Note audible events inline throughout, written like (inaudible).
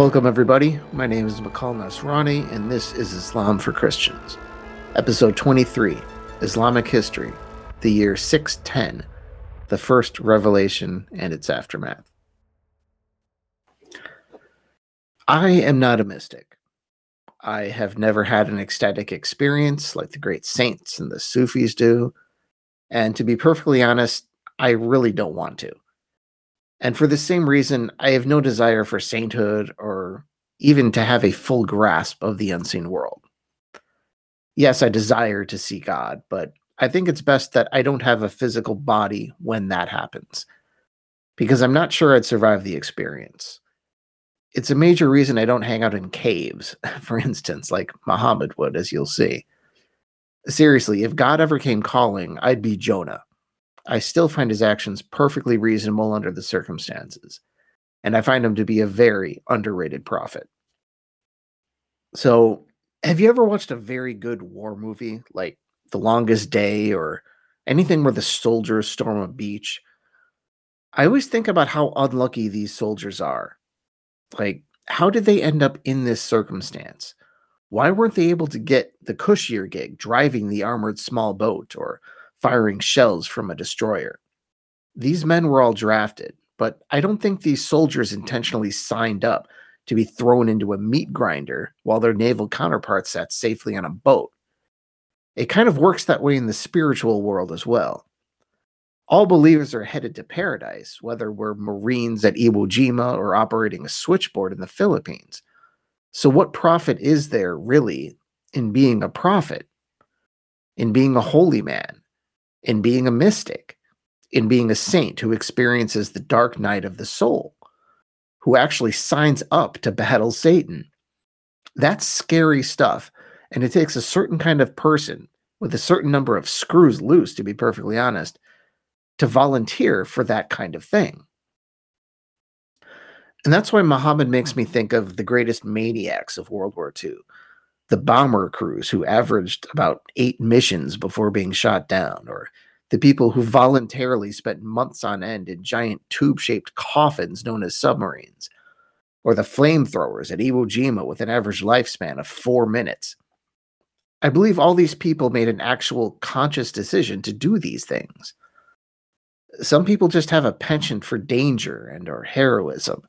Welcome, everybody. My name is Makal Nasrani, and this is Islam for Christians. Episode 23 Islamic History, the year 610, the first revelation and its aftermath. I am not a mystic. I have never had an ecstatic experience like the great saints and the Sufis do. And to be perfectly honest, I really don't want to. And for the same reason, I have no desire for sainthood or even to have a full grasp of the unseen world. Yes, I desire to see God, but I think it's best that I don't have a physical body when that happens, because I'm not sure I'd survive the experience. It's a major reason I don't hang out in caves, (laughs) for instance, like Muhammad would, as you'll see. Seriously, if God ever came calling, I'd be Jonah. I still find his actions perfectly reasonable under the circumstances, and I find him to be a very underrated prophet. So, have you ever watched a very good war movie like The Longest Day or anything where the soldiers storm a beach? I always think about how unlucky these soldiers are. Like, how did they end up in this circumstance? Why weren't they able to get the cushier gig driving the armored small boat or firing shells from a destroyer. These men were all drafted, but I don't think these soldiers intentionally signed up to be thrown into a meat grinder while their naval counterparts sat safely on a boat. It kind of works that way in the spiritual world as well. All believers are headed to paradise, whether we're Marines at Iwo Jima or operating a switchboard in the Philippines. So, what profit is there really in being a prophet, in being a holy man, in being a mystic, in being a saint who experiences the dark night of the soul, who actually signs up to battle Satan. That's scary stuff. And it takes a certain kind of person with a certain number of screws loose, to be perfectly honest, to volunteer for that kind of thing. And that's why Muhammad makes me mm-hmm. think of the greatest maniacs of World War II the bomber crews who averaged about eight missions before being shot down, or the people who voluntarily spent months on end in giant tube shaped coffins known as submarines, or the flamethrowers at Iwo Jima with an average lifespan of four minutes. I believe all these people made an actual conscious decision to do these things. Some people just have a penchant for danger and or heroism.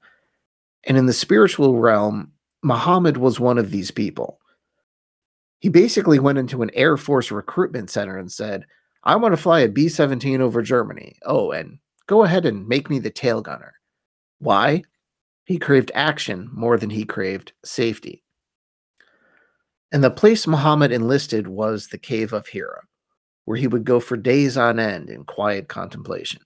And in the spiritual realm, Muhammad was one of these people. He basically went into an Air Force recruitment center and said, I want to fly a B 17 over Germany. Oh, and go ahead and make me the tail gunner. Why? He craved action more than he craved safety. And the place Muhammad enlisted was the cave of Hira, where he would go for days on end in quiet contemplation.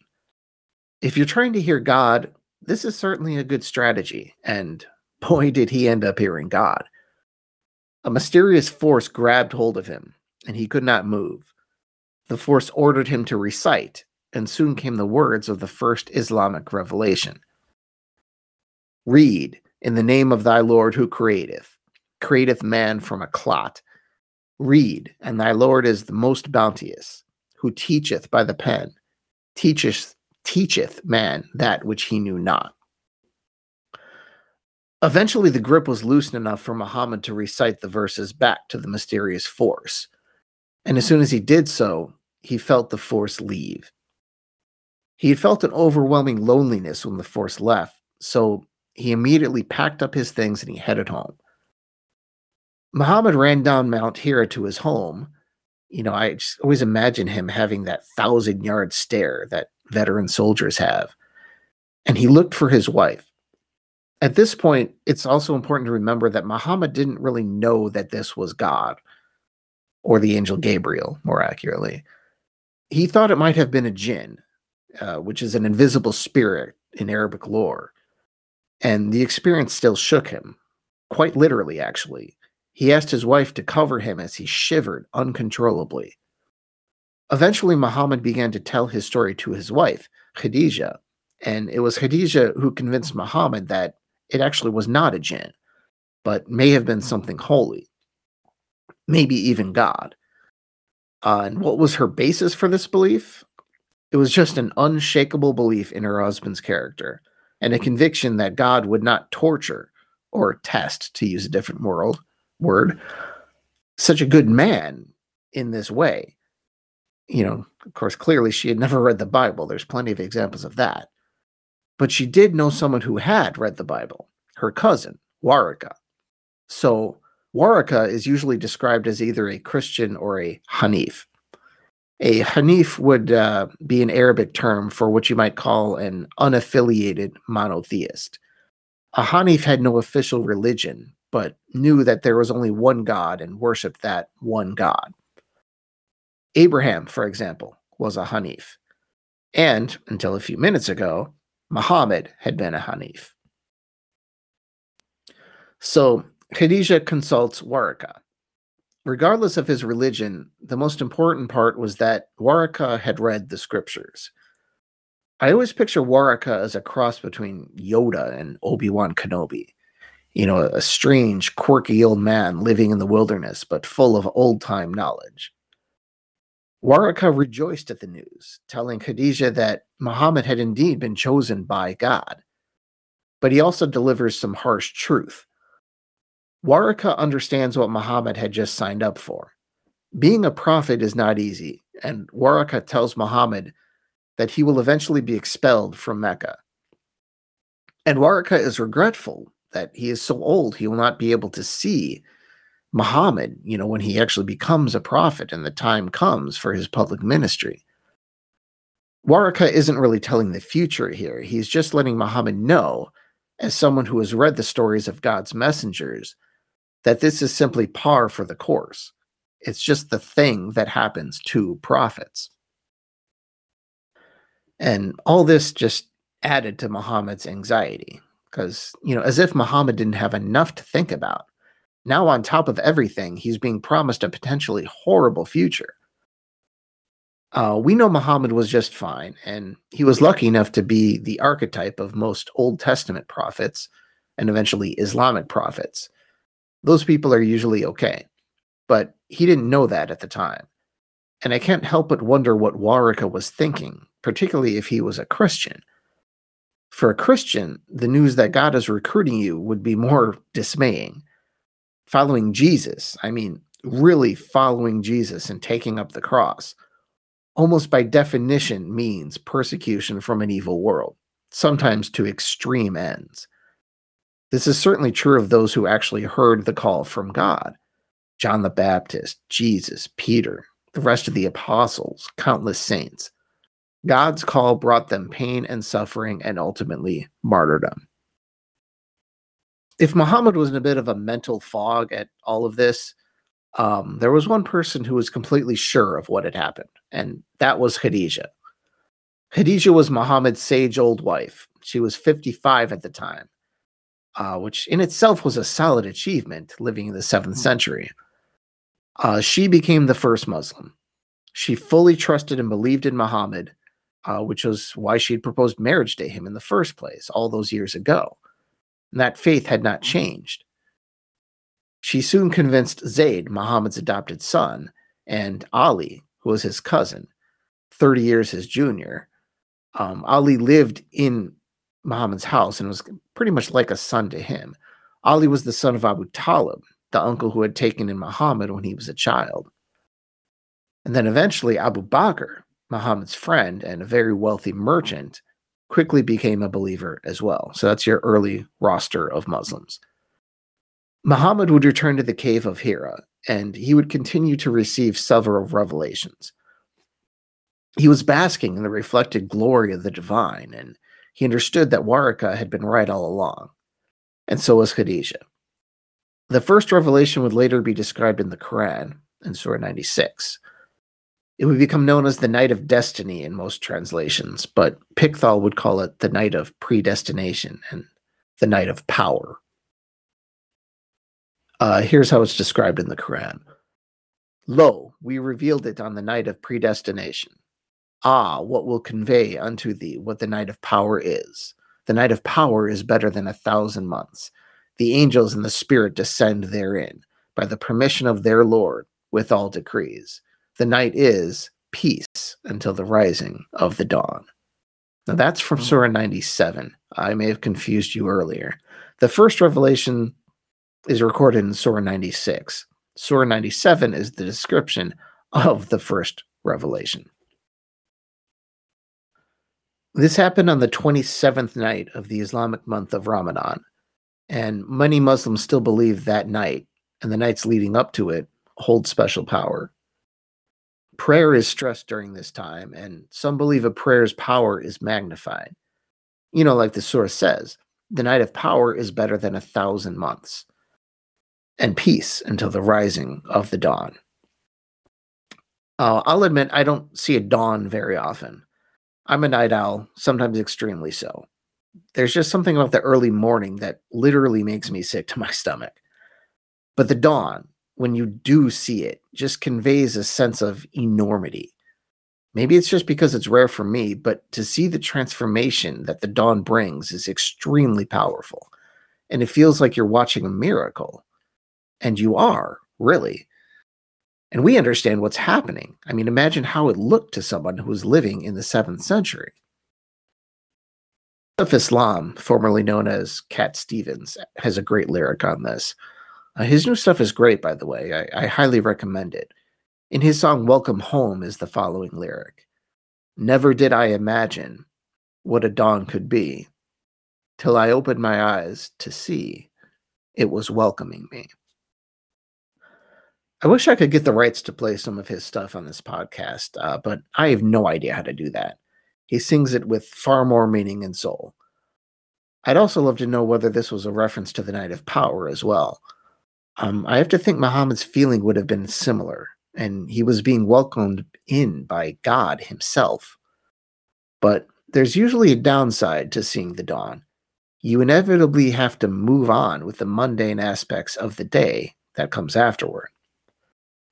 If you're trying to hear God, this is certainly a good strategy, and boy, did he end up hearing God. A mysterious force grabbed hold of him, and he could not move. The force ordered him to recite, and soon came the words of the first Islamic revelation Read, in the name of thy Lord who createth, createth man from a clot. Read, and thy Lord is the most bounteous, who teacheth by the pen, teacheth, teacheth man that which he knew not. Eventually, the grip was loosened enough for Muhammad to recite the verses back to the mysterious force. And as soon as he did so, he felt the force leave. He had felt an overwhelming loneliness when the force left, so he immediately packed up his things and he headed home. Muhammad ran down Mount Hira to his home. You know, I just always imagine him having that thousand yard stare that veteran soldiers have. And he looked for his wife. At this point, it's also important to remember that Muhammad didn't really know that this was God, or the angel Gabriel, more accurately. He thought it might have been a jinn, uh, which is an invisible spirit in Arabic lore. And the experience still shook him, quite literally, actually. He asked his wife to cover him as he shivered uncontrollably. Eventually, Muhammad began to tell his story to his wife, Khadijah, and it was Khadijah who convinced Muhammad that it actually was not a jinn, but may have been something holy, maybe even God. Uh, and what was her basis for this belief? It was just an unshakable belief in her husband's character and a conviction that God would not torture or test, to use a different world word, such a good man in this way. You know, of course, clearly she had never read the Bible. There's plenty of examples of that. But she did know someone who had read the Bible, her cousin, Waraka. So Waraka is usually described as either a Christian or a Hanif. A Hanif would uh, be an Arabic term for what you might call an unaffiliated monotheist. A Hanif had no official religion, but knew that there was only one God and worshiped that one God. Abraham, for example, was a Hanif. And until a few minutes ago, Muhammad had been a Hanif. So Khadijah consults Waraka. Regardless of his religion, the most important part was that Waraka had read the scriptures. I always picture Waraka as a cross between Yoda and Obi Wan Kenobi. You know, a strange, quirky old man living in the wilderness, but full of old time knowledge. Waraka rejoiced at the news, telling Khadijah that Muhammad had indeed been chosen by God. But he also delivers some harsh truth. Waraka understands what Muhammad had just signed up for. Being a prophet is not easy, and Waraka tells Muhammad that he will eventually be expelled from Mecca. And Waraka is regretful that he is so old he will not be able to see Muhammad, you know, when he actually becomes a prophet and the time comes for his public ministry. Waraka isn't really telling the future here. He's just letting Muhammad know, as someone who has read the stories of God's messengers, that this is simply par for the course. It's just the thing that happens to prophets. And all this just added to Muhammad's anxiety because, you know, as if Muhammad didn't have enough to think about. Now, on top of everything, he's being promised a potentially horrible future. Uh, we know Muhammad was just fine, and he was lucky enough to be the archetype of most Old Testament prophets and eventually Islamic prophets. Those people are usually okay, but he didn't know that at the time. And I can't help but wonder what Waraka was thinking, particularly if he was a Christian. For a Christian, the news that God is recruiting you would be more dismaying following Jesus, I mean, really following Jesus and taking up the cross, almost by definition means persecution from an evil world, sometimes to extreme ends. This is certainly true of those who actually heard the call from God John the Baptist, Jesus, Peter, the rest of the apostles, countless saints. God's call brought them pain and suffering and ultimately martyrdom if Muhammad was in a bit of a mental fog at all of this, um, there was one person who was completely sure of what had happened, and that was Khadijah. Khadijah was Muhammad's sage old wife. She was 55 at the time, uh, which in itself was a solid achievement living in the 7th mm-hmm. century. Uh, she became the first Muslim. She fully trusted and believed in Muhammad, uh, which was why she had proposed marriage to him in the first place all those years ago and that faith had not changed. She soon convinced Zayd, Muhammad's adopted son, and Ali, who was his cousin, 30 years his junior. Um, Ali lived in Muhammad's house and was pretty much like a son to him. Ali was the son of Abu Talib, the uncle who had taken in Muhammad when he was a child. And then eventually Abu Bakr, Muhammad's friend and a very wealthy merchant, quickly became a believer as well. So that's your early roster of Muslims. Muhammad would return to the cave of Hira and he would continue to receive several revelations. He was basking in the reflected glory of the divine, and he understood that Waraka had been right all along, and so was Khadijah. The first revelation would later be described in the Quran in Surah 96. It would become known as the Night of Destiny in most translations, but Pickthall would call it the Night of Predestination and the Night of Power. Uh, here's how it's described in the Quran Lo, we revealed it on the night of predestination. Ah, what will convey unto thee what the night of power is? The night of power is better than a thousand months. The angels and the Spirit descend therein by the permission of their Lord with all decrees the night is peace until the rising of the dawn. Now that's from hmm. Surah 97. I may have confused you earlier. The first revelation is recorded in Surah 96. Surah 97 is the description of the first revelation. This happened on the 27th night of the Islamic month of Ramadan, and many Muslims still believe that night and the nights leading up to it hold special power. Prayer is stressed during this time, and some believe a prayer's power is magnified. You know, like the source says, the night of power is better than a thousand months, and peace until the rising of the dawn. Uh, I'll admit I don't see a dawn very often. I'm a night owl, sometimes extremely so. There's just something about the early morning that literally makes me sick to my (laughs) stomach. But the dawn, when you do see it, just conveys a sense of enormity. Maybe it's just because it's rare for me, but to see the transformation that the dawn brings is extremely powerful. And it feels like you're watching a miracle. And you are, really. And we understand what's happening. I mean, imagine how it looked to someone who was living in the seventh century. Yusuf Islam, formerly known as Cat Stevens, has a great lyric on this. Uh, his new stuff is great, by the way. I, I highly recommend it. In his song Welcome Home is the following lyric Never did I imagine what a dawn could be till I opened my eyes to see it was welcoming me. I wish I could get the rights to play some of his stuff on this podcast, uh, but I have no idea how to do that. He sings it with far more meaning and soul. I'd also love to know whether this was a reference to the Night of Power as well. Um, I have to think Muhammad's feeling would have been similar, and he was being welcomed in by God himself. But there's usually a downside to seeing the dawn. You inevitably have to move on with the mundane aspects of the day that comes afterward.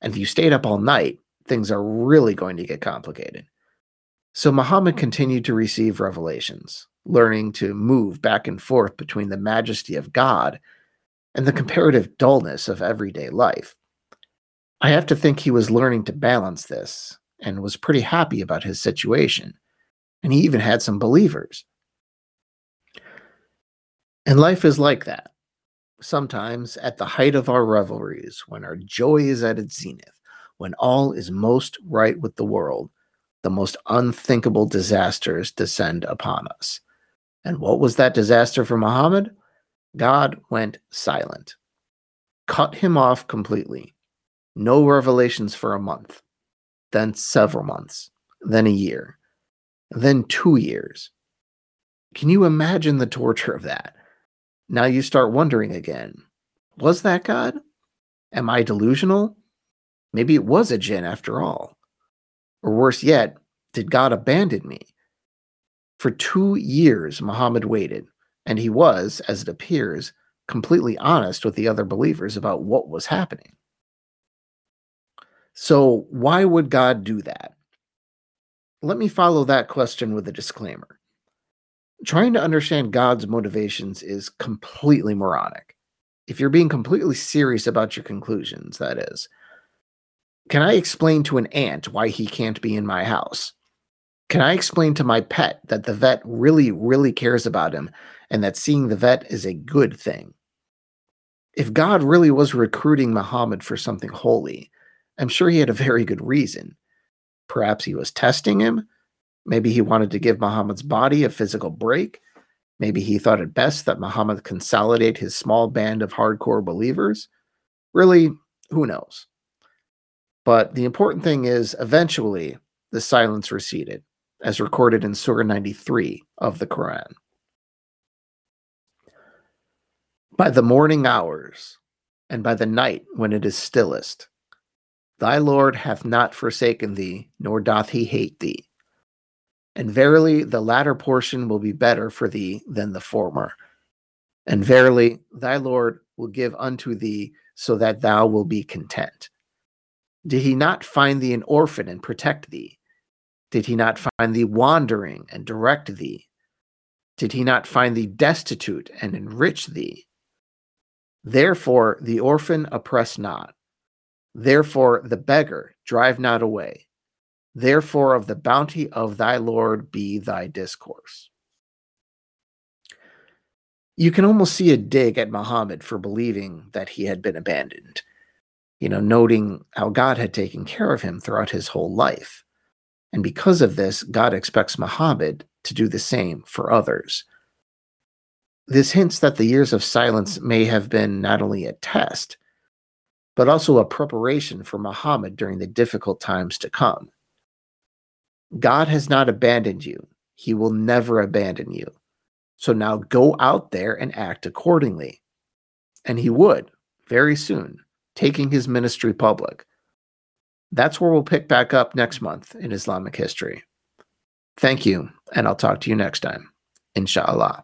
And if you stayed up all night, things are really going to get complicated. So Muhammad continued to receive revelations, learning to move back and forth between the majesty of God and the comparative dullness of everyday life. I have to think he was learning to balance this and was pretty happy about his situation. And he even had some believers. And life is like that. Sometimes, at the height of our revelries, when our joy is at its zenith, when all is most right with the world, the most unthinkable disasters descend upon us. And what was that disaster for Muhammad? God went silent, cut him off completely. No revelations for a month, then several months, then a year, then two years. Can you imagine the torture of that? Now you start wondering again was that God? Am I delusional? Maybe it was a jinn after all. Or worse yet, did God abandon me? For two years, Muhammad waited, and he was, as it appears, completely honest with the other believers about what was happening. So, why would God do that? Let me follow that question with a disclaimer. Trying to understand God's motivations is completely moronic. If you're being completely serious about your conclusions, that is. Can I explain to an ant why he can't be in my house? Can I explain to my pet that the vet really, really cares about him and that seeing the vet is a good thing. If God really was recruiting Muhammad for something holy, I'm sure he had a very good reason. Perhaps he was testing him. Maybe he wanted to give Muhammad's body a physical break. Maybe he thought it best that Muhammad consolidate his small band of hardcore believers. Really, who knows? But the important thing is, eventually, the silence receded, as recorded in Surah 93 of the Quran. By the morning hours, and by the night when it is stillest, thy Lord hath not forsaken thee, nor doth he hate thee. And verily, the latter portion will be better for thee than the former. And verily, thy Lord will give unto thee so that thou will be content. Did he not find thee an orphan and protect thee? Did he not find thee wandering and direct thee? Did he not find thee destitute and enrich thee? Therefore, the orphan oppress not. Therefore, the beggar drive not away. Therefore, of the bounty of thy Lord be thy discourse. You can almost see a dig at Muhammad for believing that he had been abandoned, you know, noting how God had taken care of him throughout his whole life. And because of this, God expects Muhammad to do the same for others. This hints that the years of silence may have been not only a test, but also a preparation for Muhammad during the difficult times to come. God has not abandoned you, He will never abandon you. So now go out there and act accordingly. And He would very soon, taking His ministry public. That's where we'll pick back up next month in Islamic history. Thank you, and I'll talk to you next time. Inshallah.